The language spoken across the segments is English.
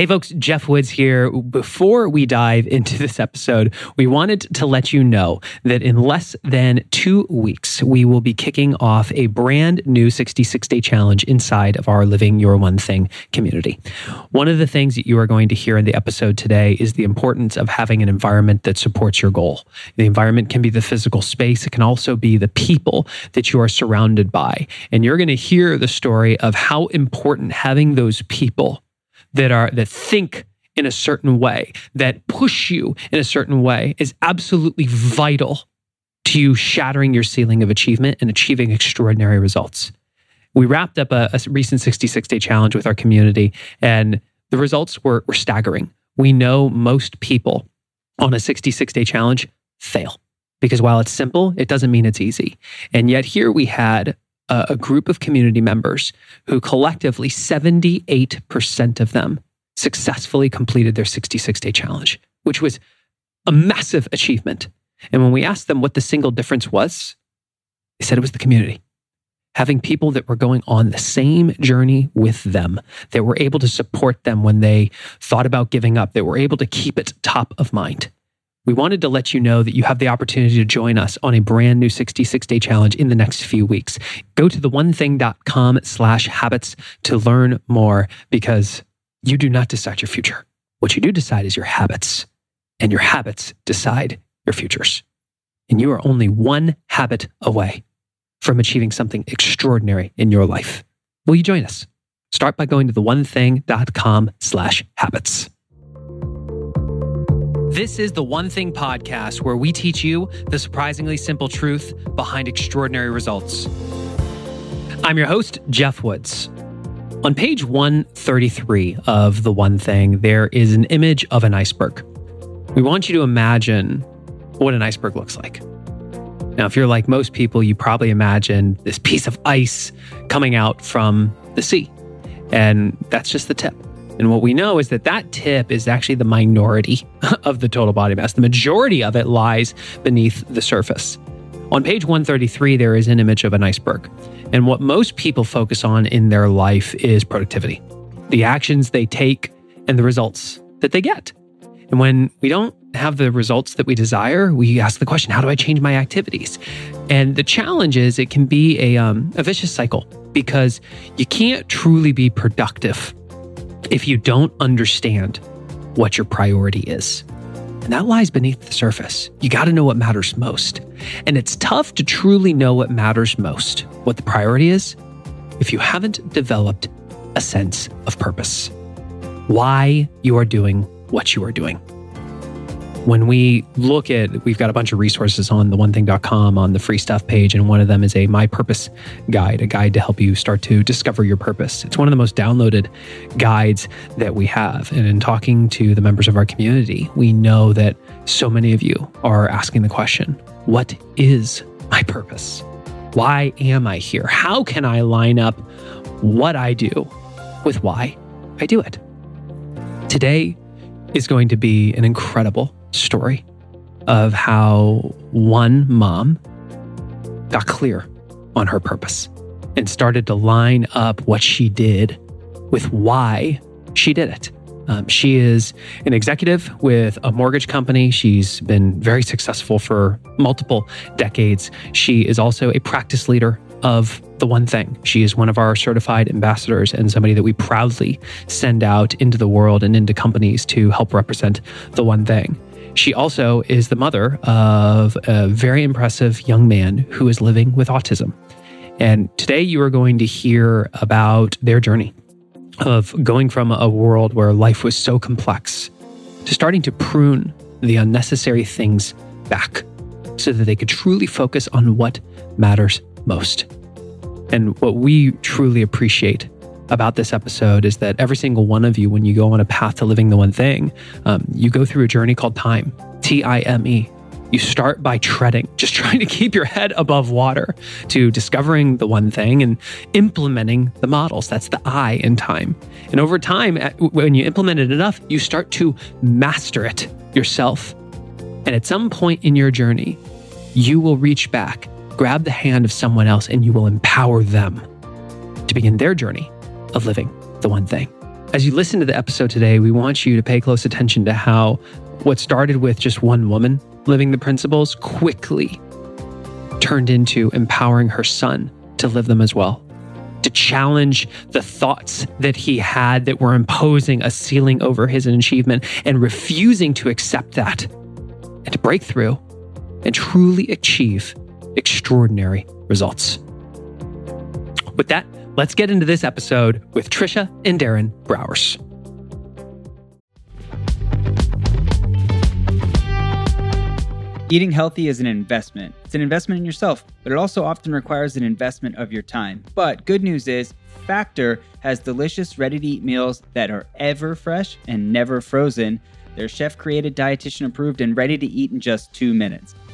Hey, folks, Geoff Woods here. Before we dive into this episode, we wanted to let you know that in less than two weeks, we will be kicking off a brand new 66 day challenge inside of our Living Your One Thing community. One of the things that you are going to hear in the episode today is the importance of having an environment that supports your goal. The environment can be the physical space, it can also be the people that you are surrounded by. And you're going to hear the story of how important having those people that are that think in a certain way, that push you in a certain way is absolutely vital to you shattering your ceiling of achievement and achieving extraordinary results. We wrapped up a, a recent 66 day challenge with our community, and the results were, were staggering. We know most people on a 66 day challenge fail because while it's simple, it doesn't mean it's easy. And yet, here we had a, group of community members who collectively, 78% of them successfully completed their 66 day challenge, which was a massive achievement. And when we asked them what the single difference was, they said it was the community. Having people that were going on the same journey with them, that were able to support them when they thought about giving up, that were able to keep it top of mind we wanted to let you know that you have the opportunity to join us on a brand new 66 day challenge in the next few weeks. Go to theonething.com slash habits to learn more because you do not decide your future. What you do decide is your habits, and your habits decide your futures. And you are only one habit away from achieving something extraordinary in your life. Will you join us? Start by going to theonething.com slash habits. This is the One Thing podcast where we teach you the surprisingly simple truth behind extraordinary results. I'm your host, Geoff Woods. On page 133 of The One Thing, there is an image of an iceberg. We want you to imagine what an iceberg looks like. Now, if you're like most people, you probably imagine this piece of ice coming out from the sea, and that's just the tip. And what we know is that that tip is actually the minority of the total body mass. The majority of it lies beneath the surface. On page 133, there is an image of an iceberg. And what most people focus on in their life is productivity, the actions they take, and the results that they get. And when we don't have the results that we desire, we ask the question, how do I change my activities? And the challenge is it can be a, um, a vicious cycle because you can't truly be productive if you don't understand what your priority is. And that lies beneath the surface. You got to know what matters most. And it's tough to truly know what matters most, what the priority is, if you haven't developed a sense of purpose. Why you are doing what you are doing when we look at, we've got a bunch of resources on the onething.com on the free stuff page, and one of them is a My Purpose guide, a guide to help you start to discover your purpose. It's one of the most downloaded guides that we have. And in talking to the members of our community, we know that so many of you are asking the question what is my purpose? Why am I here? How can I line up what I do with why I do it? Today is going to be an incredible story of how one mom got clear on her purpose and started to line up what she did with why she did it. Um, she is an executive with a mortgage company. She's been very successful for multiple decades. She is also a practice leader of the one thing. She is one of our certified ambassadors and somebody that we proudly send out into the world and into companies to help represent the one thing. She also is the mother of a very impressive young man who is living with autism. And today you are going to hear about their journey of going from a world where life was so complex to starting to prune the unnecessary things back so that they could truly focus on what matters most. And what we truly appreciate about this episode is that every single one of you, when you go on a path to living the one thing, um, you go through a journey called time, T I M E. You start by treading, just trying to keep your head above water, to discovering the one thing and implementing the models. That's the I in time. And over time, when you implement it enough, you start to master it yourself. And at some point in your journey, you will reach back, grab the hand of someone else, and you will empower them to begin their journey of living the one thing. As you listen to the episode today, we want you to pay close attention to how what started with just one woman living the principles quickly turned into empowering her son to live them as well. To challenge the thoughts that he had that were imposing a ceiling over his achievement and refusing to accept that and to break through and truly achieve extraordinary results. With that, let's get into this episode with Tricia and Daron Brouwers. Eating healthy is an investment. It's an investment in yourself, but it also often requires an investment of your time. But good news is, Factor has delicious, ready to eat meals that are ever fresh and never frozen. They're chef created, dietitian approved, and ready to eat in just two minutes.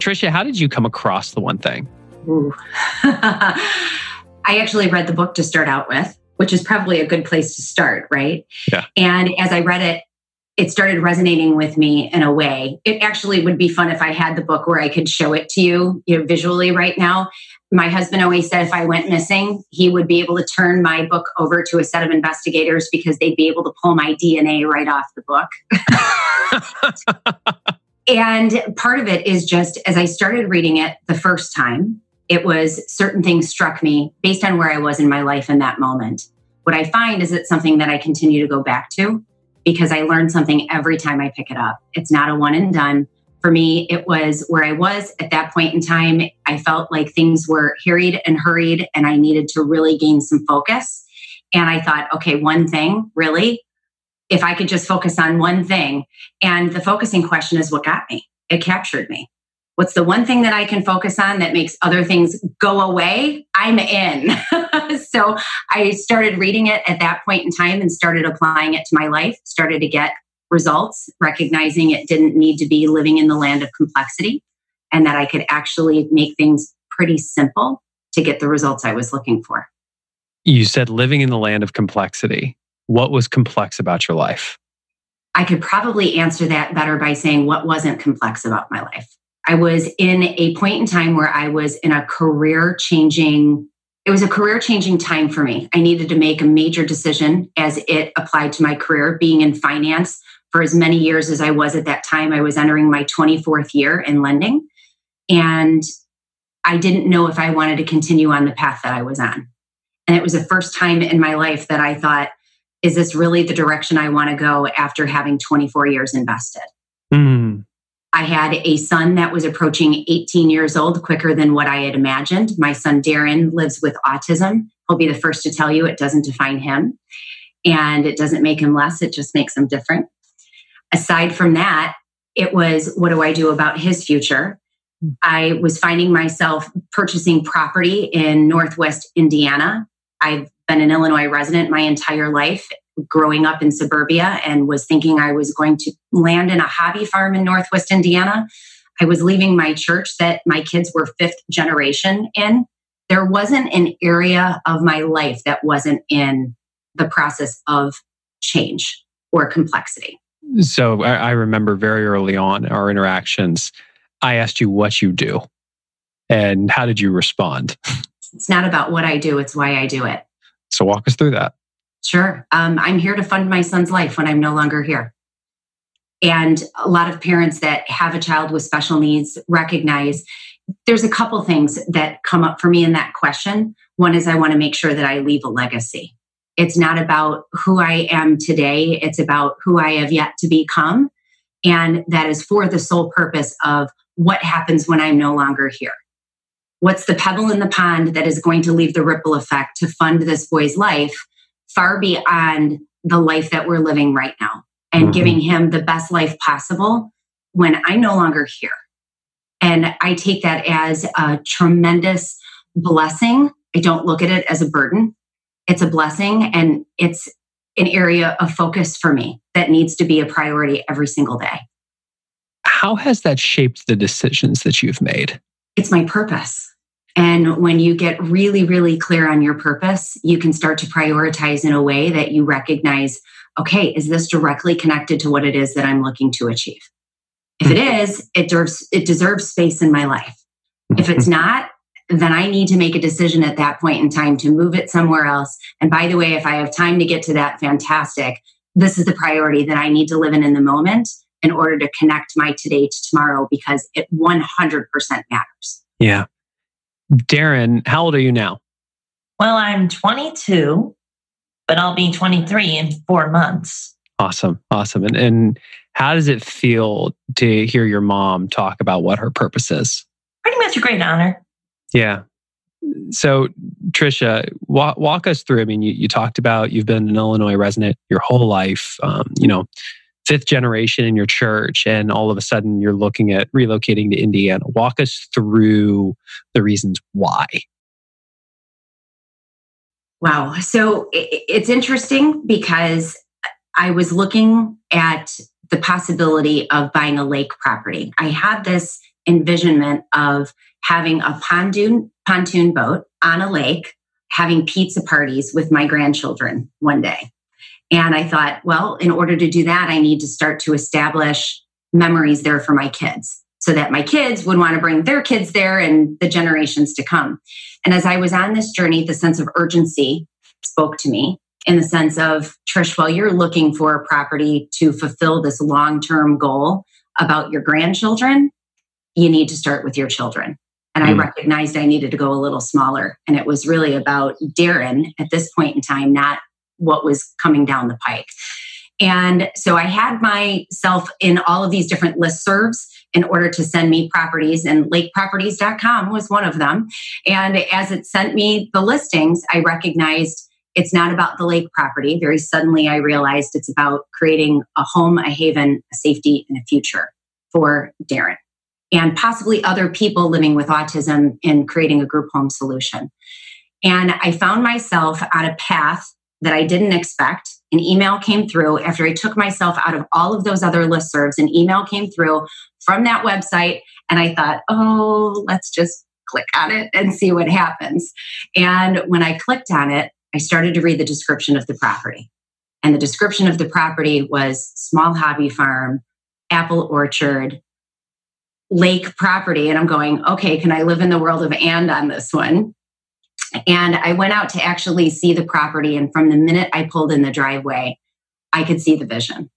Tricia, how did you come across the one thing? I actually read the book to start out with, which is probably a good place to start, right? Yeah. And as I read it, it started resonating with me in a way. It actually would be fun if I had the book where I could show it to you, you know, visually right now. My husband always said if I went missing, he would be able to turn my book over to a set of investigators because they'd be able to pull my DNA right off the book. and part of it is just as I started reading it the first time, it was certain things struck me based on where I was in my life in that moment. What I find is it's something that I continue to go back to because I learn something every time I pick it up. It's not a one and done. For me, it was where I was at that point in time. I felt like things were harried and hurried, and I needed to really gain some focus. And I thought, okay, one thing, really? If I could just focus on one thing. And the focusing question is what got me. It captured me. What's the one thing that I can focus on that makes other things go away? I'm in. so I started reading it at that point in time and started applying it to my life, started to get results, recognizing it didn't need to be living in the land of complexity and that I could actually make things pretty simple to get the results I was looking for. You said living in the land of complexity. What was complex about your life? I could probably answer that better by saying what wasn't complex about my life. I was in a point in time where I was in a career changing it was a career changing time for me. I needed to make a major decision as it applied to my career being in finance for as many years as I was at that time. I was entering my 24th year in lending and I didn't know if I wanted to continue on the path that I was on. And it was the first time in my life that I thought, is this really the direction I want to go after having 24 years invested? Mm. I had a son that was approaching 18 years old quicker than what I had imagined. My son Daron lives with autism. He'll be the first to tell you it doesn't define him and it doesn't make him less, it just makes him different. Aside from that, it was what do I do about his future? I was finding myself purchasing property in Northwest Indiana. I've been an Illinois resident my entire life growing up in suburbia and was thinking I was going to land in a hobby farm in Northwest Indiana. I was leaving my church that my kids were fifth generation in. There wasn't an area of my life that wasn't in the process of change or complexity. So I remember very early on our interactions, I asked you what you do. And how did you respond? It's not about what I do, it's why I do it. So walk us through that. Sure. Um, I'm here to fund my son's life when I'm no longer here. And a lot of parents that have a child with special needs recognize there's a couple things that come up for me in that question. One is I want to make sure that I leave a legacy. It's not about who I am today, it's about who I have yet to become. And that is for the sole purpose of what happens when I'm no longer here. What's the pebble in the pond that is going to leave the ripple effect to fund this boy's life far beyond the life that we're living right now and mm-hmm. giving him the best life possible when I'm no longer here. And I take that as a tremendous blessing. I don't look at it as a burden. It's a blessing and it's an area of focus for me that needs to be a priority every single day. How has that shaped the decisions that you've made? It's my purpose. And when you get really, really clear on your purpose, you can start to prioritize in a way that you recognize okay, is this directly connected to what it is that I'm looking to achieve? If it mm-hmm. it deserves, it deserves space in my life. If it's mm-hmm. not, then I need to make a decision at that point in time to move it somewhere else. And by the way, if I have time to get to that, fantastic. This is the priority that I need to live in in the moment in order to connect my today to tomorrow because it 100% matters. Yeah. Daron, how old are you now? Well, I'm 22, but I'll be 23 in four months. Awesome. Awesome. And, and how does it feel to hear your mom talk about what her purpose is? Pretty much a great honor. Yeah. So, Tricia, walk, walk us through. I mean, you, you talked about you've been an Illinois resident your whole life. Um, you know, fifth generation in your church and all of a sudden you're looking at relocating to Indiana. Walk us through the reasons why. Wow. So it's interesting because I was looking at the possibility of buying a lake property. I had this envisionment of having a pontoon pontoon boat on a lake, having pizza parties with my grandchildren one day. And I thought, well, in order to do that, I need to start to establish memories there for my kids so that my kids would want to bring their kids there and the generations to come. And as I was on this journey, the sense of urgency spoke to me in the sense of, Trish, while you're looking for a property to fulfill this long term goal about your grandchildren, you need to start with your children. And mm. I recognized I needed to go a little smaller. And it was really about Daron at this point in time, not what was coming down the pike. And so I had myself in all of these different listservs in order to send me properties, and lakeproperties.com was one of them. And as it sent me the listings, I recognized it's not about the lake property. Very suddenly, I realized it's about creating a home, a haven, a safety, and a future for Daron and possibly other people living with autism in creating a group home solution. And I found myself on a path that I didn't expect. An email came through after I took myself out of all of those other listservs. An email came through from that website, and I thought, oh, let's just click on it and see what happens. And when I clicked on it, I started to read the description of the property. And the description of the property was small hobby farm, apple orchard, lake property. And I'm going, okay, can I live in the world of and on this one? And I went out to actually see the property. And from the minute I pulled in the driveway, I could see the vision.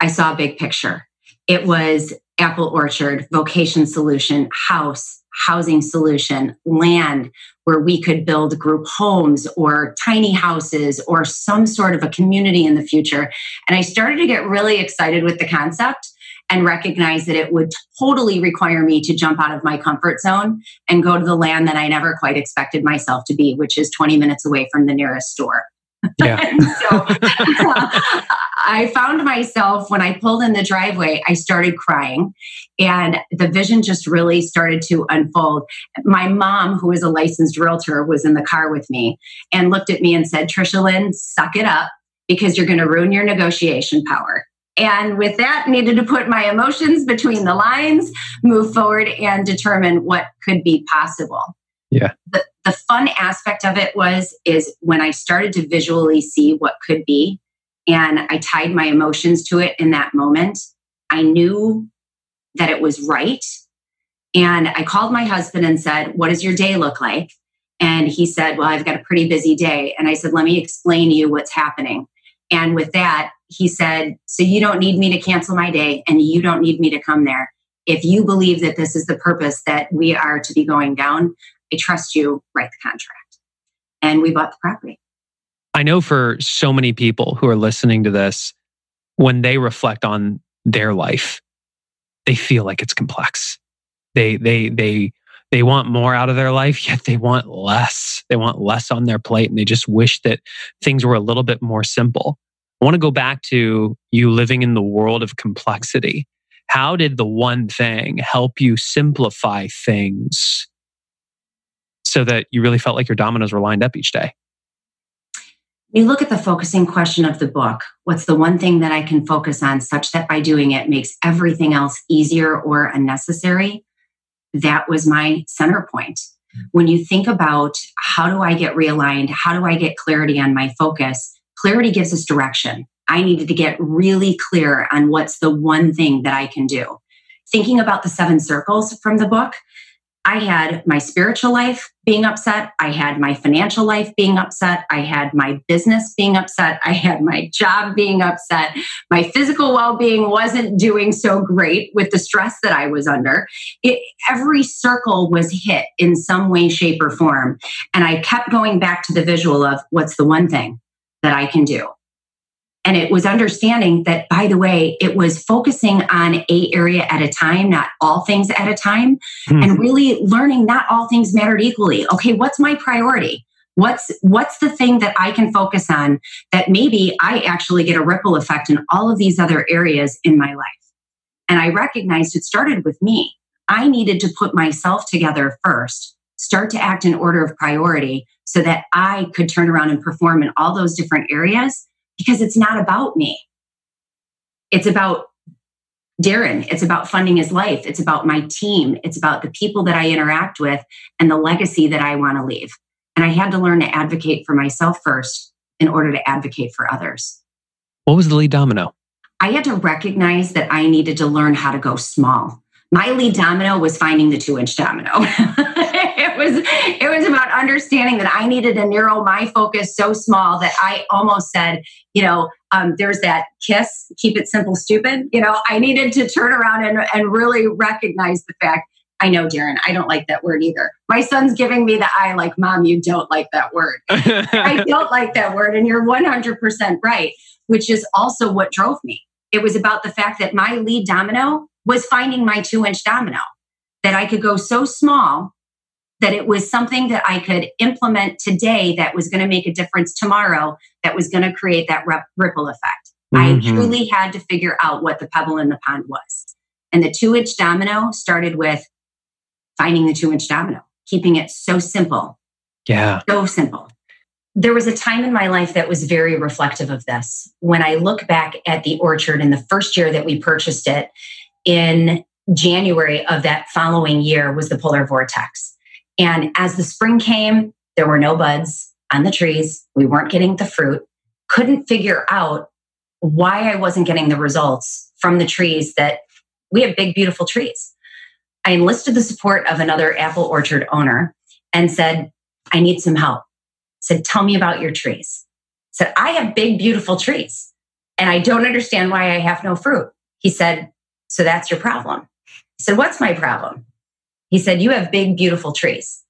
I saw a big picture. It was apple orchard, vocation solution, house, housing solution, land where we could build group homes or tiny houses or some sort of a community in the future. And I started to get really excited with the concept and recognize that it would totally require me to jump out of my comfort zone and go to the land that I never quite expected myself to be, which is 20 minutes away from the nearest store. Yeah. so uh, I found myself when I pulled in the driveway, I started crying and the vision just really started to unfold. My mom, who is a licensed realtor, was in the car with me and looked at me and said, Tricia Lynn, suck it up because you're going to ruin your negotiation power. And with that, needed to put my emotions between the lines, move forward, and determine what could be possible. Yeah. The, the fun aspect of it was is when I started to visually see what could be, and I tied my emotions to it in that moment. I knew that it was right. And I called my husband and said, What does your day look like? And he said, Well, I've got a pretty busy day. And I said, Let me explain to you what's happening. And with that, he said, So you don't need me to cancel my day and you don't need me to come there. If you believe that this is the purpose that we are to be going down, I trust you, write the contract. And we bought the property. I know for so many people who are listening to this, when they reflect on their life, they feel like it's complex. They, they, they, they want more out of their life, yet they want less. They want less on their plate and they just wish that things were a little bit more simple. I want to go back to you living in the world of complexity. How did the one thing help you simplify things so that you really felt like your dominoes were lined up each day? You look at the focusing question of the book. What's the one thing that I can focus on such that by doing it makes everything else easier or unnecessary? That was my center point. When you think about how do I get realigned? How do I get clarity on my focus? Clarity gives us direction. I needed to get really clear on what's the one thing that I can do. Thinking about the seven circles from the book, I had my spiritual life being upset. I had my financial life being upset. I had my business being upset. I had my job being upset. My physical well being wasn't doing so great with the stress that I was under. It, every circle was hit in some way, shape, or form. And I kept going back to the visual of what's the one thing that I can do? And it was understanding that, by the way, it was focusing on a area at a time, not all things at a time, mm-hmm. and really learning not all things mattered equally. Okay, what's my priority? What's what's the thing that I can focus on that maybe I actually get a ripple effect in all of these other areas in my life? And I recognized it started with me. I needed to put myself together first, start to act in order of priority so that I could turn around and perform in all those different areas because it's not about me. It's about Daron. It's about funding his life. It's about my team. It's about the people that I interact with and the legacy that I want to leave. And I had to learn to advocate for myself first in order to advocate for others. What was the lead domino? I had to recognize that I needed to learn how to go small. My lead domino was finding the two inch domino. it was it was about understanding that I needed to narrow my focus so small that I almost said, you know, um, there's that kiss, keep it simple, stupid. You know, I needed to turn around and, and really recognize the fact. I know, Daron, I don't like that word either. My son's giving me the eye, like, Mom, you don't like that word. I don't like that word. And you're 100% right, which is also what drove me. It was about the fact that my lead domino was finding my two inch domino, that I could go so small that it was something that I could implement today that was going to make a difference tomorrow, that was going to create that ripple effect. Mm-hmm. I truly had to figure out what the pebble in the pond was. And the two inch domino started with finding the two inch domino, keeping it so simple. Yeah. So simple. There was a time in my life that was very reflective of this. When I look back at the orchard in the first year that we purchased it, in January of that following year was the polar vortex. And as the spring came, there were no buds on the trees. We weren't getting the fruit. Couldn't figure out why I wasn't getting the results from the trees that we have big, beautiful trees. I enlisted the support of another apple orchard owner and said, I need some help. said, Tell me about your trees. said, I have big, beautiful trees and I don't understand why I have no fruit. He said, So that's your problem. I said, What's my problem? He said, You have big, beautiful trees.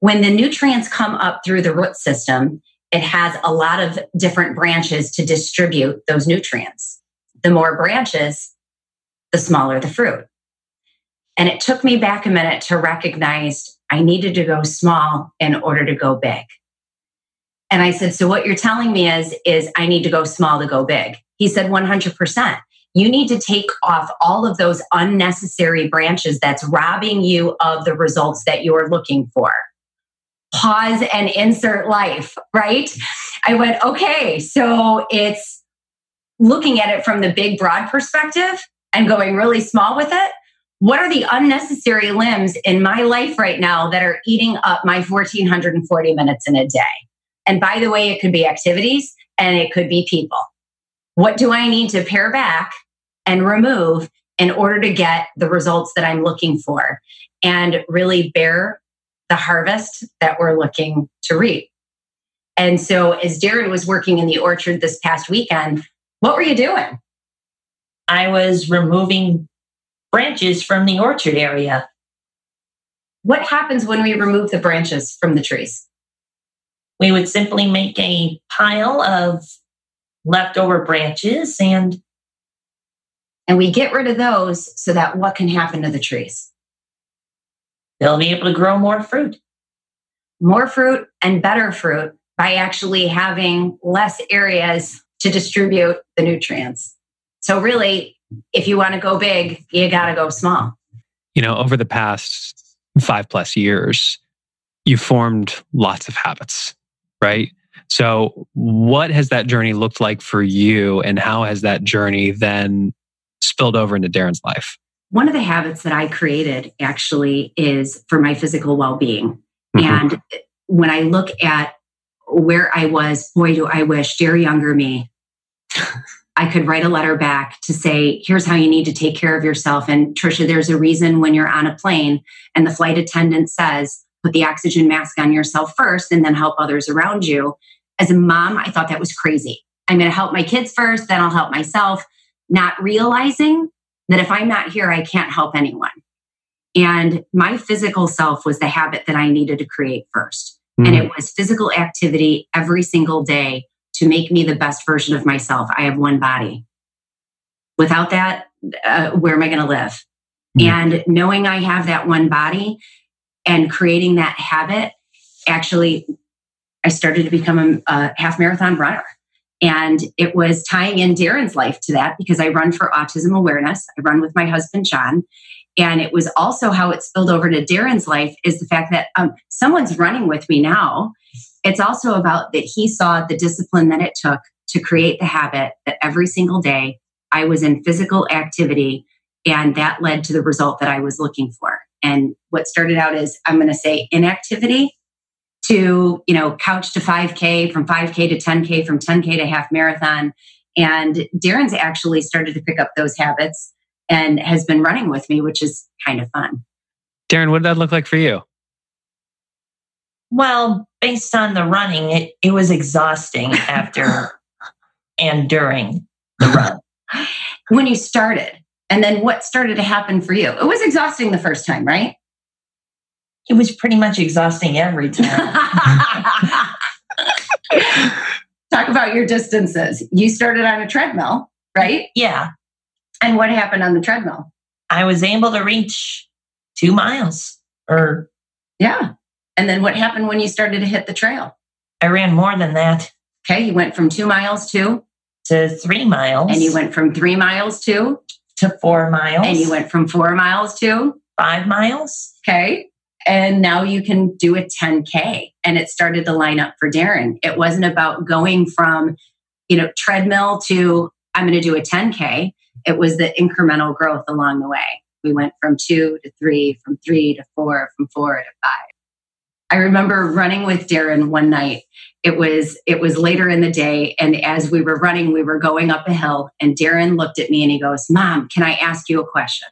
When the nutrients come up through the root system, it has a lot of different branches to distribute those nutrients. The more branches, the smaller the fruit. And it took me back a minute to recognize I needed to go small in order to go big. And I said, So what you're telling me is, is I need to go small to go big. He said, 100% you need to take off all of those unnecessary branches that's robbing you of the results that you're looking for. Pause and insert life, right? I went, okay, so it's looking at it from the big, broad perspective and going really small with it. What are the unnecessary limbs in my life right now that are eating up my 1440 minutes in a day? And by the way, it could be activities and it could be people. What do I need to pare back and remove in order to get the results that I'm looking for and really bear the harvest that we're looking to reap? And so, as Daron was working in the orchard this past weekend, what were you doing? I was removing branches from the orchard area. What happens when we remove the branches from the trees? We would simply make a pile of leftover branches and and we get rid of those so that what can happen to the trees? they'll be able to grow more fruit. More fruit and better fruit by actually having less areas to distribute the nutrients. So, really, if you want to go big, you got to go small. You know, over the past five plus years, you formed lots of habits, right? So, what has that journey looked like for you, and how has that journey then spilled over into Daron's life? One of the habits that I created actually is for my physical well being. Mm-hmm. And when I look at where I was, boy, do I wish dear younger me, I could write a letter back to say, here's how you need to take care of yourself. And Tricia, there's a reason when you're on a plane and the flight attendant says, put the oxygen mask on yourself first and then help others around you. As a mom, I thought that was crazy. I'm going to help my kids first, then I'll help myself, not realizing that if I'm not here, I can't help anyone. And my physical self was the habit that I needed to create 1st mm-hmm. And it was physical activity every single day to make me the best version of myself. I have one body. Without that, uh, where am I going to live? Mm-hmm. And knowing I have that one body and creating that habit, actually, I started to become a, a half marathon runner. And it was tying in Daron's life to that because I run for autism awareness. I run with my husband, John. And it was also how it spilled over to Daron's life is the fact that um, someone's running with me now. It's also about that he saw the discipline that it took to create the habit that every single day I was in physical activity. And that led to the result that I was looking for. And what started out as, I'm going to say, inactivity to, you know, couch to 5K, from 5K to 10K, from 10K to half marathon. And Daron's actually started to pick up those habits and has been running with me, which is kind of fun. Daron, what did that look like for you? Well, based on the running, it, it was exhausting after and during the run. when you started, and then what started to happen for you? It was exhausting the first time, right? It was pretty much exhausting every time. Talk about your distances. You started on a treadmill, right? Yeah. And what happened on the treadmill? I was able to reach two miles or. Yeah. And then what happened when you started to hit the trail? I ran more than that. Okay. You went from two miles to? To three miles. And you went from three miles to? To four miles. And you went from four miles to? Five miles. Okay. And now you can do a 10K. And it started to line up for Daron. It wasn't about going from, you know, treadmill to I'm going to do a 10K. It was the incremental growth along the way. We went from two to three, from three to four, from four to five. I remember running with Daron one night. It was it was later in the day, and as we were running, we were going up a hill, and Daron looked at me and he goes, "Mom, can I ask you a question?"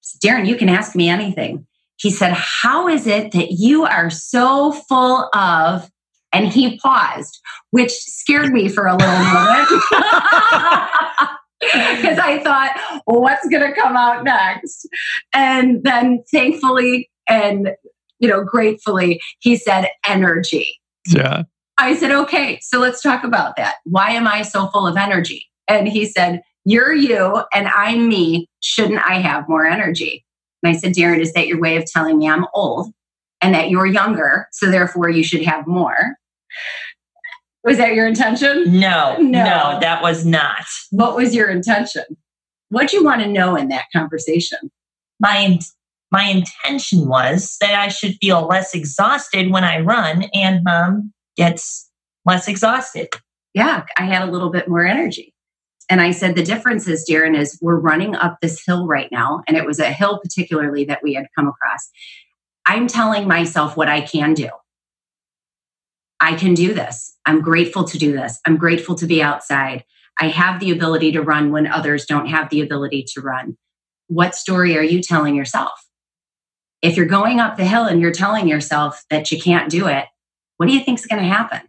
Said, Daron, you can ask me anything. He said, "How is it that you are so full of?" And he paused, which scared me for a little moment. because I thought, well, what's going to come out next? And then thankfully and you know, gratefully, he said energy. Yeah. I said, okay, so let's talk about that. Why am I so full of energy? And he said, You're you and I'm me. Shouldn't I have more energy? And I said, Daron, is that your way of telling me I'm old and that you're younger? So therefore, you should have more. Was that your intention? No, no, no, that was not. What was your intention? What do you want to know in that conversation? My my intention was that I should feel less exhausted when I run, and mom gets less exhausted. Yeah, I had a little bit more energy. And I said, the difference is, Daron, is we're running up this hill right now. And it was a hill, particularly, that we had come across. I'm telling myself what I can do. I can do this. I'm grateful to do this. I'm grateful to be outside. I have the ability to run when others don't have the ability to run. What story are you telling yourself? If you're going up the hill and you're telling yourself that you can't do it, what do you think is going to happen?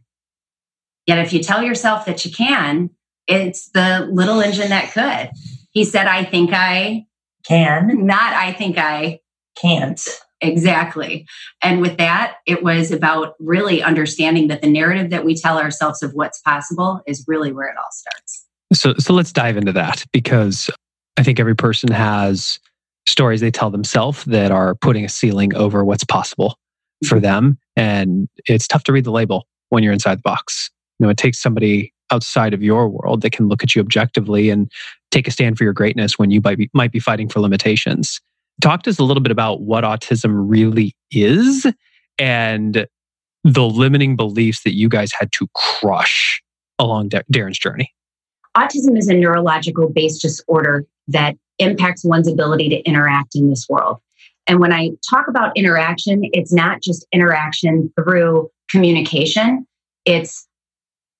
Yet if you tell yourself that you can, it's the little engine that could. He said, I think I can, not I think I can't. Exactly. And with that, it was about really understanding that the narrative that we tell ourselves of what's possible is really where it all starts. So so let's dive into that because I think every person has stories they tell themselves that are putting a ceiling over what's possible for mm-hmm. them. And it's tough to read the label when you're inside the box. You know, it takes somebody outside of your world that can look at you objectively and take a stand for your greatness when you might be, might be fighting for limitations. Talk to us a little bit about what autism really is and the limiting beliefs that you guys had to crush along Daron's journey. Autism is a neurological based disorder that impacts one's ability to interact in this world. And when I talk about interaction, it's not just interaction through communication, it's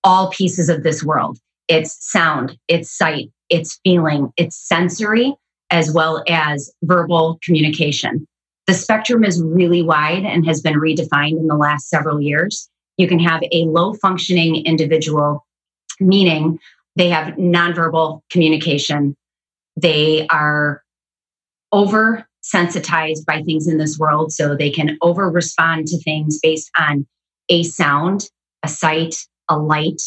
all pieces of this world. It's sound, it's sight, it's feeling, it's sensory, as well as verbal communication. The spectrum is really wide and has been redefined in the last several years. You can have a low functioning individual, meaning they have nonverbal communication. They are over sensitized by things in this world, so they can over respond to things based on a sound, a sight, a light,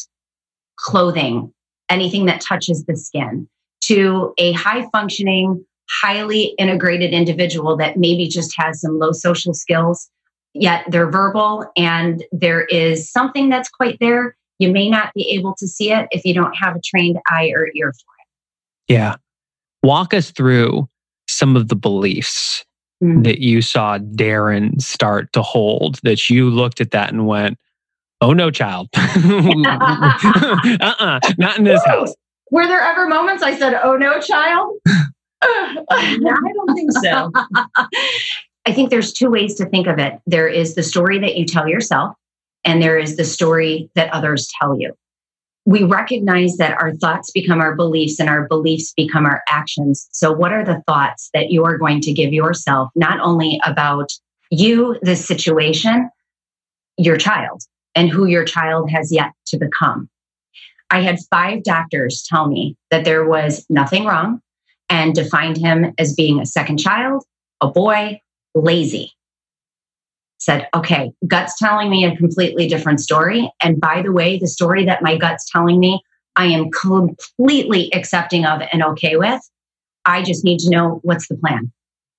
clothing, anything that touches the skin, to a high functioning, highly integrated individual that maybe just has some low social skills, yet they're verbal and there is something that's quite there. You may not be able to see it if you don't have a trained eye or ear for it. Yeah. Walk us through some of the beliefs mm. that you saw Daron start to hold that you looked at that and went, oh no, child. uh-uh, not in this house. Were there ever moments I said, oh no, child? I don't think so. I think there's two ways to think of it. There is the story that you tell yourself, and there is the story that others tell you we recognize that our thoughts become our beliefs and our beliefs become our actions. So, what are the thoughts that you are going to give yourself, not only about you, the situation, your child, and who your child has yet to become? I had five doctors tell me that there was nothing wrong and defined him as being a second child, a boy, lazy said, okay, gut's telling me a completely different story. And by the way, the story that my gut's telling me, I am completely accepting of and okay with. I just need to know what's the plan?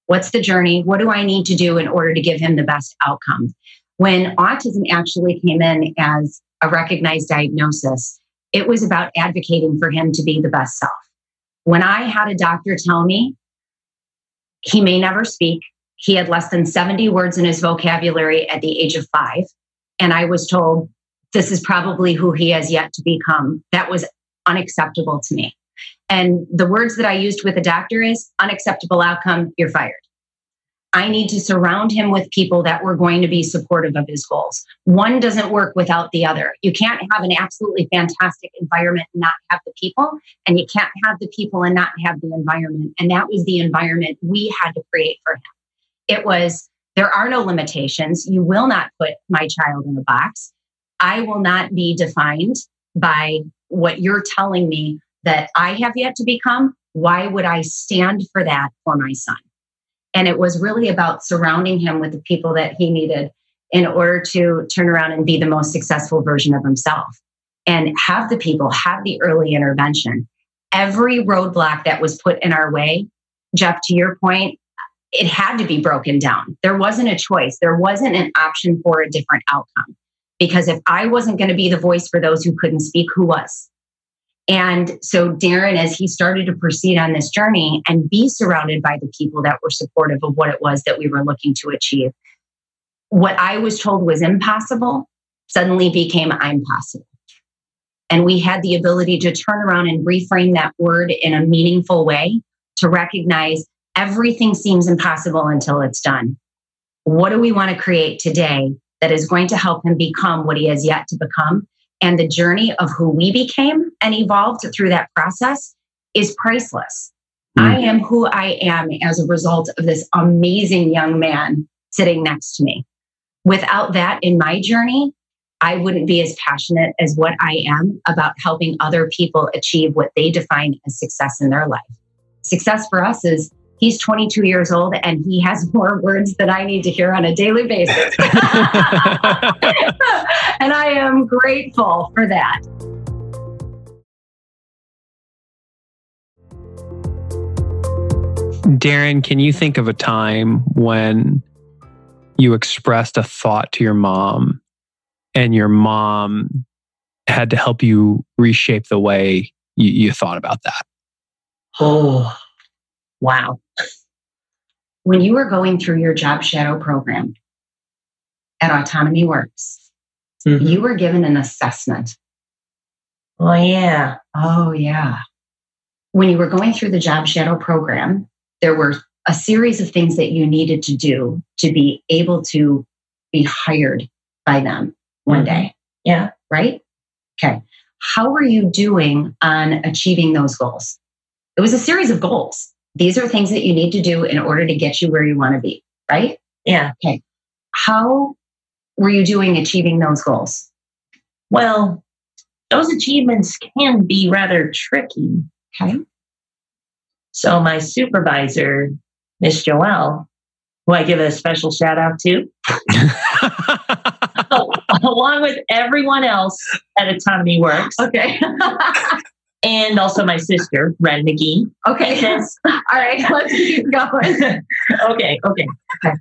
What's the journey? What do I need to do in order to give him the best outcome? When autism actually came in as a recognized diagnosis, it was about advocating for him to be the best self. When I had a doctor tell me he may never speak, he had less than 70 words in his vocabulary at the age of five. And I was told this is probably who he has yet to become. That was unacceptable to me. And the words that I used with the doctor is unacceptable outcome, you're fired. I need to surround him with people that were going to be supportive of his goals. One doesn't work without the other. You can't have an absolutely fantastic environment and not have the people, and you can't have the people and not have the environment. And that was the environment we had to create for him. It was, there are no limitations. You will not put my child in a box. I will not be defined by what you're telling me that I have yet to become. Why would I stand for that for my son? And it was really about surrounding him with the people that he needed in order to turn around and be the most successful version of himself and have the people have the early intervention. Every roadblock that was put in our way, Geoff, to your point, it had to be broken down. There wasn't a choice. There wasn't an option for a different outcome. Because if I wasn't going to be the voice for those who couldn't speak, who was? And so Daron, as he started to proceed on this journey and be surrounded by the people that were supportive of what it was that we were looking to achieve, what I was told was impossible suddenly became I'm possible. And we had the ability to turn around and reframe that word in a meaningful way to recognize everything seems impossible until it's done. What do we want to create today that is going to help him become what he has yet to become? And the journey of who we became and evolved through that process is priceless. Mm. I am who I am as a result of this amazing young man sitting next to me. Without that in my journey, I wouldn't be as passionate as what I am about helping other people achieve what they define as success in their life. Success for us is He's 22 years old and he has more words than I need to hear on a daily basis. and I am grateful for that. Daron, can you think of a time when you expressed a thought to your mom and your mom had to help you reshape the way you, you thought about that? Oh, wow. When you were going through your job shadow program at Autonomy Works, Mhm. you were given an assessment. Oh, yeah. Oh, yeah. When you were going through the job shadow program, there were a series of things that you needed to do to be able to be hired by them one Mhm. day, Yeah. right? Okay. How are you doing on achieving those goals? It was a series of goals. These are things that you need to do in order to get you where you want to be, right? Yeah. Okay. How were you doing achieving those goals? Well, those achievements can be rather tricky. Okay. So my supervisor, Miss Joelle, who I give a special shout out to, along with everyone else at Autonomy Works, Okay. and also my sister, Ren McGee. okay. Yes. All right. Let's keep going. okay, okay. So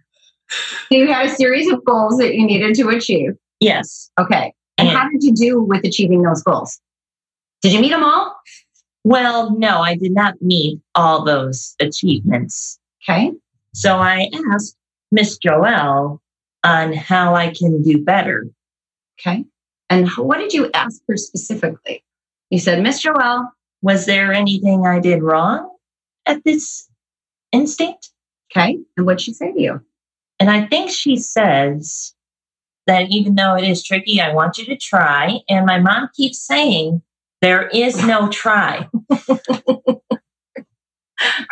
you had a series of goals that you needed to achieve. Yes. Okay. And And- how did you do with achieving those goals? Did you meet them all? Well, no, I did not meet all those achievements. Okay. So I asked Miss Joelle on how I can do better. Okay. And what did you ask her specifically? You said, Miss Joelle, Was there anything I did wrong at this instinct? okay. And what'd she say to you? And I think she says that even though it is tricky, I want you to try. And my mom keeps saying, there is no try.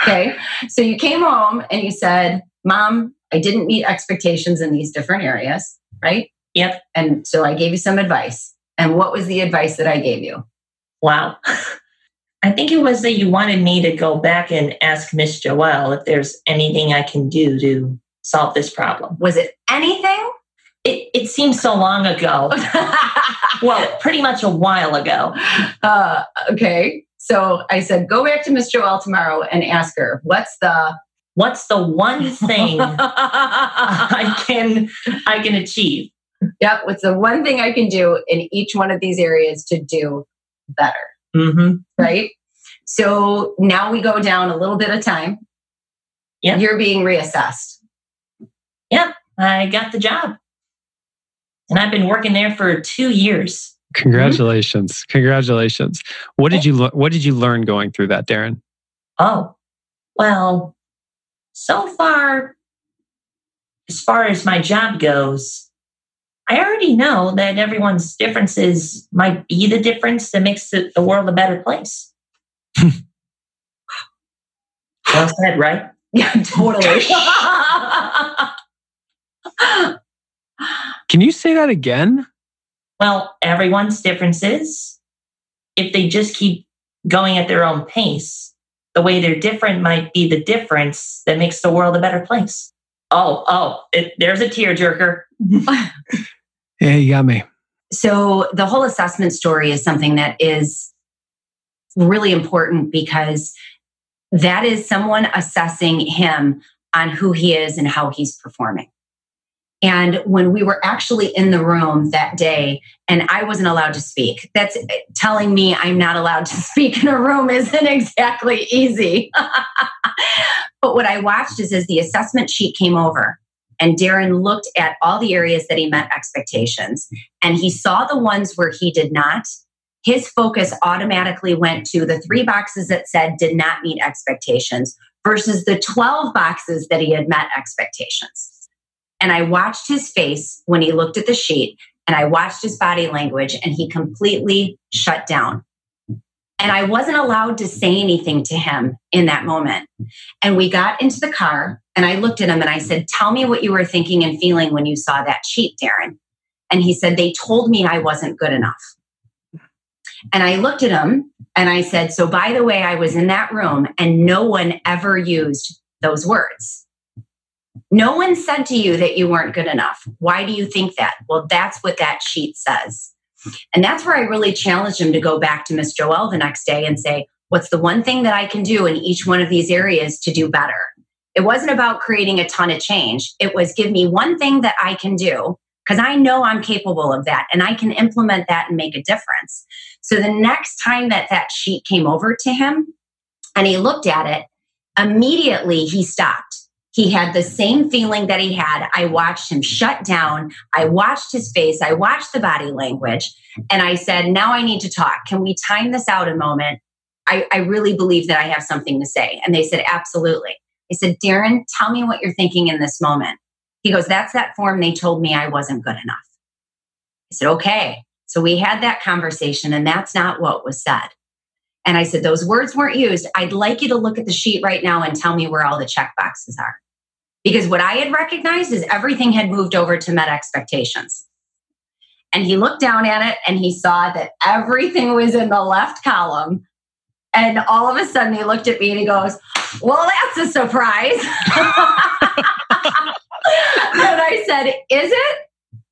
Okay. So you came home and you said, Mom, I didn't meet expectations in these different areas, right? Yep. And so I gave you some advice. And what was the advice that I gave you? Wow. I think it was that you wanted me to go back and ask Miss Joelle if there's anything I can do to solve this problem. Was it anything? It, it seems so long ago. Well, pretty much a while ago. uh, okay. So I said, go back to Miss Joelle tomorrow and ask her, what's the What's the one thing I can I can achieve? Yep. What's the one thing I can do in each one of these areas to do better? Mm-hmm. Right. So now we go down a little bit of time. Yeah. You're being reassessed. Yep. I got the job. And I've been working there for two years. Congratulations. Congratulations. What did you what did you learn going through that, Daron? Oh, well, so far, as far as my job goes, I already know that everyone's differences might be the difference that makes the, the world a better place. well said, right? Yeah, totally. Can you say that again? Well, everyone's differences, if they just keep going at their own pace, the way they're different might be the difference that makes the world a better place. Oh, oh, it, there's a tearjerker. You got me. so the whole assessment story is something that is really important because that is someone assessing him on who he is and how he's performing. And when we were actually in the room that day and I wasn't allowed to speak, that's telling me I'm not allowed to speak in a room isn't exactly easy. but what I watched is as the assessment sheet came over and Daron looked at all the areas that he met expectations and he saw the ones where he did not, his focus automatically went to the three boxes that said did not meet expectations versus the 12 boxes that he had met expectations. And I watched his face when he looked at the sheet and I watched his body language and he completely shut down. And I wasn't allowed to say anything to him in that moment. And we got into the car and I looked at him and I said, Tell me what you were thinking and feeling when you saw that sheet, Daron. And he said, They told me I wasn't good enough. And I looked at him and I said, So, by the way, I was in that room and no one ever used those words. No one said to you that you weren't good enough. Why do you think that? Well, that's what that sheet says. And that's where I really challenged him to go back to Miss Joelle the next day and say, What's the one thing that I can do in each one of these areas to do better? It wasn't about creating a ton of change. It was give me one thing that I can do because I know I'm capable of that and I can implement that and make a difference. So the next time that that sheet came over to him and he looked at it, immediately he stopped. He had the same feeling that he had. I watched him shut down. I watched his face. I watched the body language. And I said, Now I need to talk. Can we time this out a moment? I, I really believe that I have something to say. And they said, Absolutely. I said, Daron, tell me what you're thinking in this moment. He goes, That's that form they told me I wasn't good enough. I said, Okay. So we had that conversation, and that's not what was said. And I said, Those words weren't used. I'd like you to look at the sheet right now and tell me where all the check boxes are. Because what I had recognized is everything had moved over to met expectations. And he looked down at it and he saw that everything was in the left column. And all of a sudden he looked at me and he goes, Well, that's a surprise. and I said, Is it?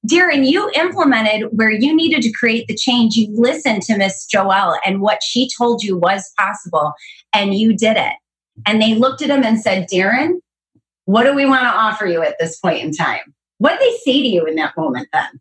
Daron, you implemented where you needed to create the change. You listened to Miss Joelle and what she told you was possible, and you did it. And they looked at him and said, Daron, what do we want to offer you at this point in time? What did they say to you in that moment then?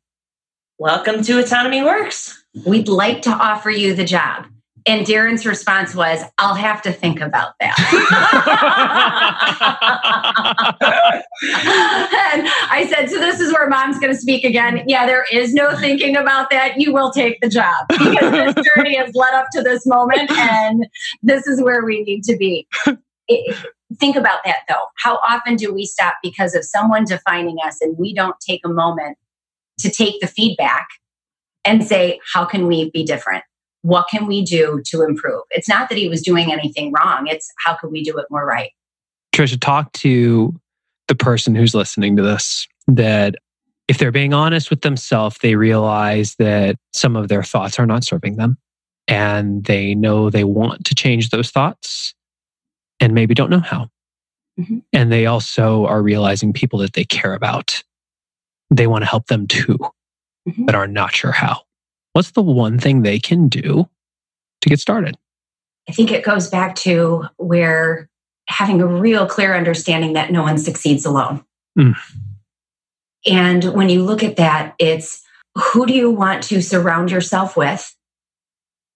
Welcome to Autonomy Works. We'd like to offer you the job. And Daron's response was, I'll have to think about that. and I said, So this is where mom's going to speak again. Yeah, there is no thinking about that. You will take the job because this journey has led up to this moment and this is where we need to be. It, think about that though. How often do we stop because of someone defining us and we don't take a moment to take the feedback and say, How can we be different? what can we do to improve? It's not that he was doing anything wrong, it's how can we do it more right? Tricia, talk to the person who's listening to this that if they're being honest with themselves, they realize that some of their thoughts are not serving them and they know they want to change those thoughts and maybe don't know how. Mm-hmm. And they also are realizing people that they care about, they want to help them too, mm-hmm. but are not sure how what's the one thing they can do to get started? I think it goes back to where having a real clear understanding that no one succeeds alone. Mm. And when you look at that, it's who do you want to surround yourself with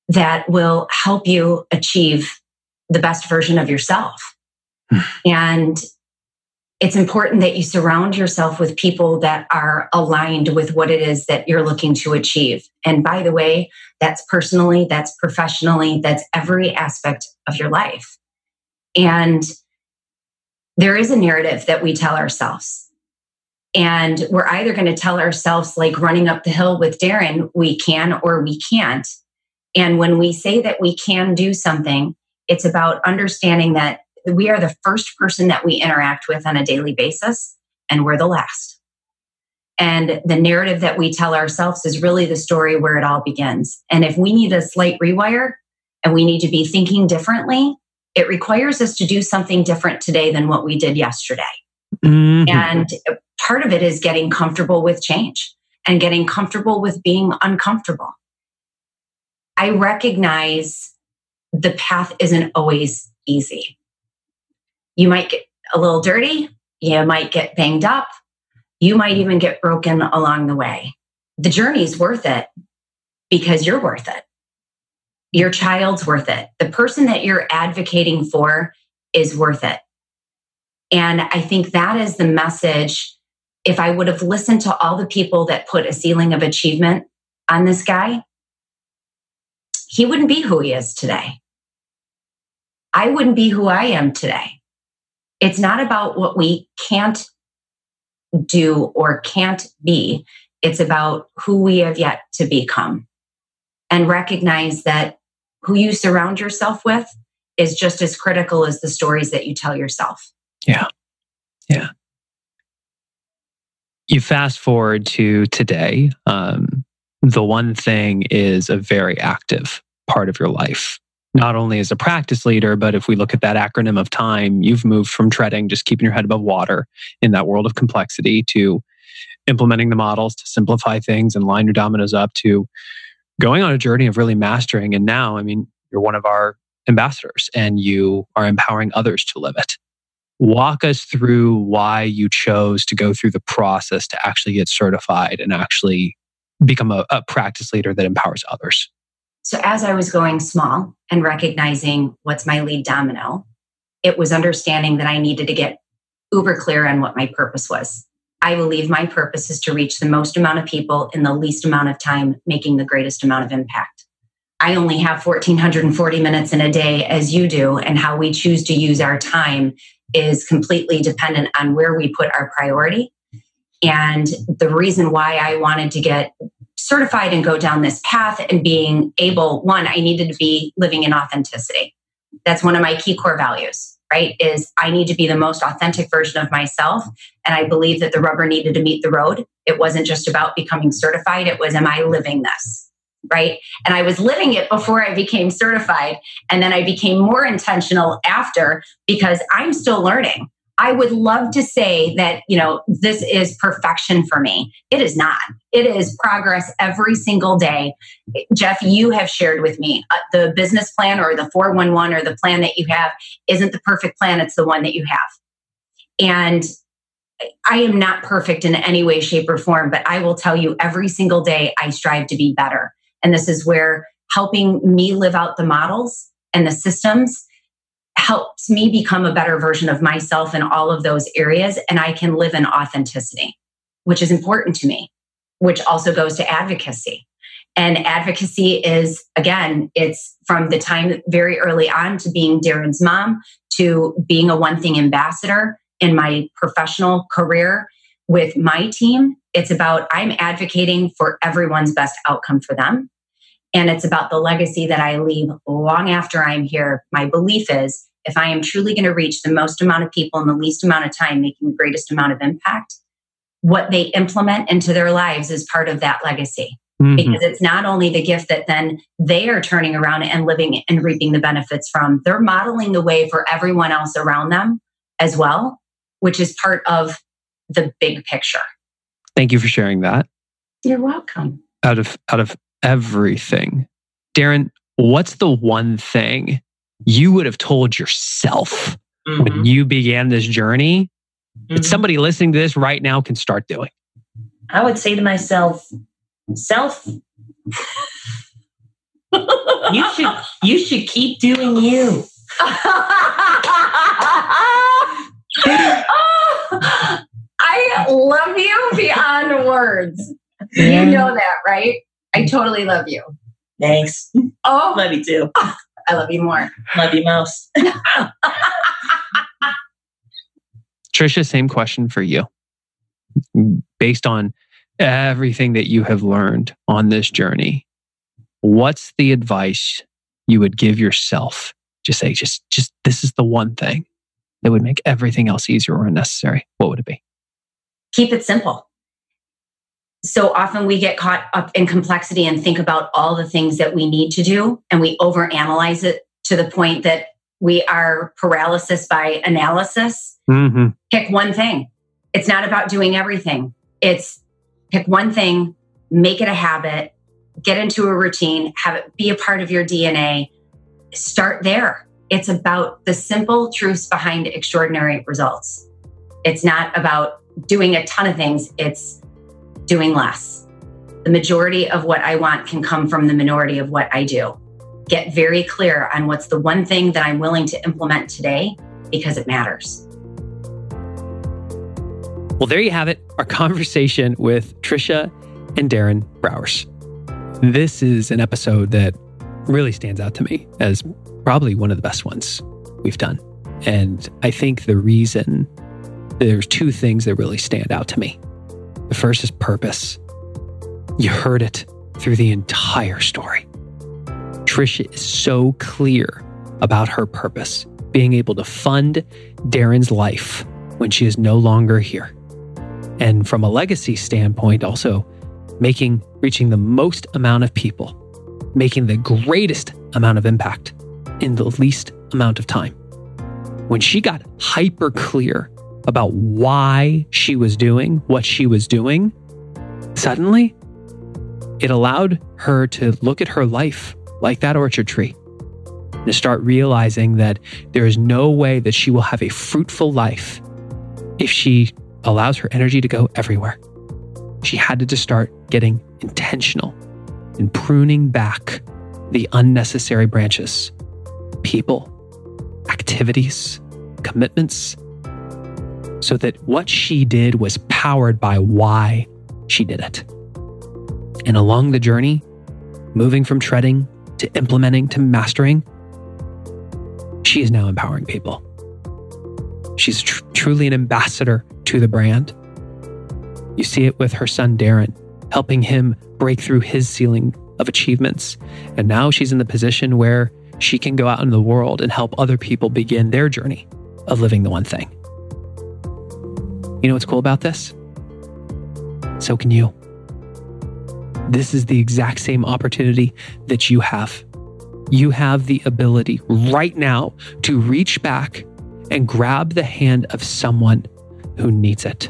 that will help you achieve the best version of yourself? Mm. And it's important that you surround yourself with people that are aligned with what it is that you're looking to achieve. And by the way, that's personally, that's professionally, that's every aspect of your life. And there is a narrative that we tell ourselves. And we're either going to tell ourselves, like running up the hill with Daron, we can or we can't. And when we say that we can do something, it's about understanding that we are the first person that we interact with on a daily basis, and we're the last. And the narrative that we tell ourselves is really the story where it all begins. And if we need a slight rewire and we need to be thinking differently, it requires us to do something different today than what we did yesterday. Mm-hmm. And part of it is getting comfortable with change and getting comfortable with being uncomfortable. I recognize the path isn't always easy you might get a little dirty, you might get banged up, you might even get broken along the way. The journey is worth it because you're worth it. Your child's worth it. The person that you're advocating for is worth it. And I think that is the message. If I would have listened to all the people that put a ceiling of achievement on this guy, he wouldn't be who he is today. I wouldn't be who I am today. It's not about what we can't do or can't be. It's about who we have yet to become. And recognize that who you surround yourself with is just as critical as the stories that you tell yourself. Yeah. Yeah. You fast forward to today. Um, the one thing is a very active part of your life not only as a practice leader, but if we look at that acronym of time, you've moved from treading, just keeping your head above water in that world of complexity to implementing the models to simplify things and line your dominoes up to going on a journey of really mastering. And now, I mean, you're one of our ambassadors and you are empowering others to live it. Walk us through why you chose to go through the process to actually get certified and actually become a, a practice leader that empowers others. So, as I was going small and recognizing what's my lead domino, it was understanding that I needed to get uber clear on what my purpose was. I believe my purpose is to reach the most amount of people in the least amount of time, making the greatest amount of impact. I only have 1440 minutes in a day as you do, and how we choose to use our time is completely dependent on where we put our priority. And the reason why I wanted to get certified and go down this path and being able, one, I needed to be living in authenticity. That's one of my key core values, right? Is I need to be the most authentic version of myself. And I believe that the rubber needed to meet the road. It wasn't just about becoming certified, it was, am I living this? Right. And I was living it before I became certified. And then I became more intentional after because I'm still learning. I would love to say that, you know, this is perfection for me. It is not. It is progress every single day. Geoff, you have shared with me uh, the business plan or the 411 or the plan that you have isn't the perfect plan, it's the one that you have. And I am not perfect in any way, shape, or form, but I will tell you every single day I strive to be better. And this is where helping me live out the models and the systems helps me become a better version of myself in all of those areas. And I can live in authenticity, which is important to me, which also goes to advocacy. And advocacy is, again, it's from the time very early on to being Daron's mom to being a one thing ambassador in my professional career with my team. It's about I'm advocating for everyone's best outcome for them. And it's about the legacy that I leave long after I'm here. My belief is if I am truly going to reach the most amount of people in the least amount of time, making the greatest amount of impact, what they implement into their lives is part of that legacy. Mm-hmm. Because it's not only the gift that then they are turning around and living and reaping the benefits from, they're modeling the way for everyone else around them as well, which is part of the big picture. Thank you for sharing that. You're welcome. Out of out of everything, Daron, what's the one thing you would have told yourself mm-hmm. when you began this journey mm-hmm. that somebody listening to this right now can start doing? I would say to myself, self, you should you should keep doing you. I love you beyond words. You know that, right? I totally love you. Thanks. Oh, love you too. I love you more. Love you most. Tricia, same question for you. Based on everything that you have learned on this journey, what's the advice you would give yourself? Just say, just, just this is the one thing that would make everything else easier or unnecessary. What would it be? Keep it simple so often we get caught up in complexity and think about all the things that we need to do and we overanalyze it to the point that we are paralysis by analysis. Mm-hmm. pick one thing. It's not about doing everything. It's pick one thing make it a habit get into a routine have it be a part of your dna start there. It's about the simple truths behind extraordinary results. It's not about doing a ton of things. It's doing less. The majority of what I want can come from the minority of what I do. Get very clear on what's the one thing that I'm willing to implement today because it matters. Well, there you have it, our conversation with Tricia and Daron Brouwers. This is an episode that really stands out to me as probably one of the best ones we've done. And I think the reason there's two things that really stand out to me. The first is purpose. You heard it through the entire story. Tricia is so clear about her purpose, being able to fund Daron's life when she is no longer here. And from a legacy standpoint, also making, reaching the most amount of people, making the greatest amount of impact in the least amount of time. When she got hyper clear about why she was doing what she was doing, suddenly it allowed her to look at her life like that orchard tree. to start realizing that there is no way that she will have a fruitful life if she allows her energy to go everywhere. She had to just start getting intentional and pruning back the unnecessary branches people, activities, commitments, so that what she did was powered by why she did it. And along the journey, moving from treading to implementing to mastering, she is now empowering people. She's tr- truly an ambassador to the brand. You see it with her son, Daron, helping him break through his ceiling of achievements. And now she's in the position where she can go out in the world and help other people begin their journey of living the one thing. You know what's cool about this? So can you. This is the exact same opportunity that you have. You have the ability right now to reach back and grab the hand of someone who needs it.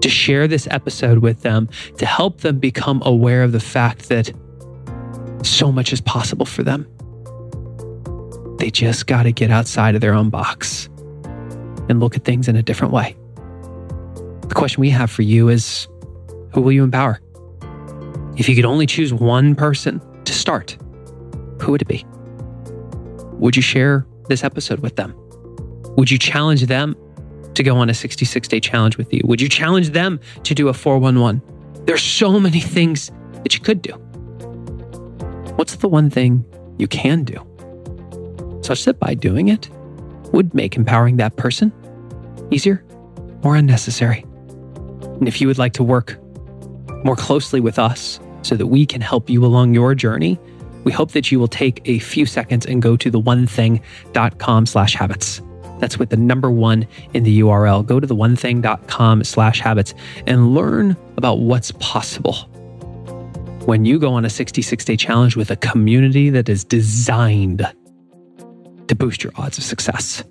To share this episode with them, to help them become aware of the fact that so much is possible for them. They just got to get outside of their own box and look at things in a different way. The question we have for you is who will you empower? If you could only choose one person to start, who would it be? Would you share this episode with them? Would you challenge them to go on a 66 day challenge with you? Would you challenge them to do a 411? There's so many things that you could do. What's the one thing you can do? Such that by doing it would make empowering that person easier or unnecessary. And if you would like to work more closely with us so that we can help you along your journey, we hope that you will take a few seconds and go to the onething.com slash habits. That's with the number one in the URL. Go to the onething.com slash habits and learn about what's possible when you go on a 66 day challenge with a community that is designed to boost your odds of success.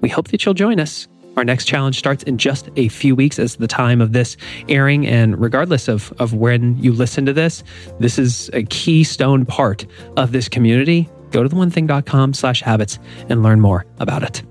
We hope that you'll join us. Our next challenge starts in just a few weeks as the time of this airing. And regardless of, of when you listen to this, this is a keystone part of this community. Go to the onething.com slash habits and learn more about it.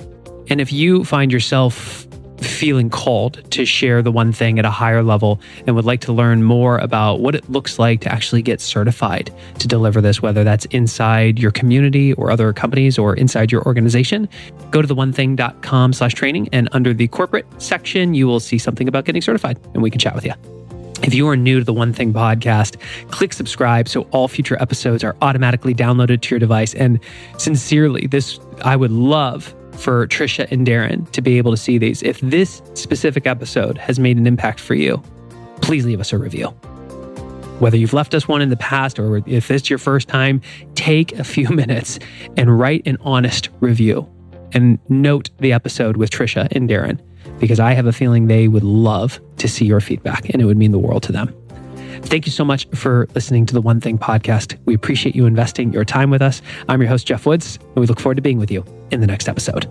And if you find yourself feeling called to share the one thing at a higher level and would like to learn more about what it looks like to actually get certified to deliver this, whether that's inside your community or other companies or inside your organization, go to the onething.com slash training and under the corporate section, you will see something about getting certified and we can chat with you. If you are new to the One Thing podcast, click subscribe so all future episodes are automatically downloaded to your device. And sincerely, this I would love for Tricia and Daron to be able to see these. If this specific episode has made an impact for you, please leave us a review. Whether you've left us one in the past or if it's your first time, take a few minutes and write an honest review and note the episode with Tricia and Daron because I have a feeling they would love to see your feedback and it would mean the world to them. Thank you so much for listening to the One Thing podcast. We appreciate you investing your time with us. I'm your host, Geoff Woods, and we look forward to being with you in the next episode.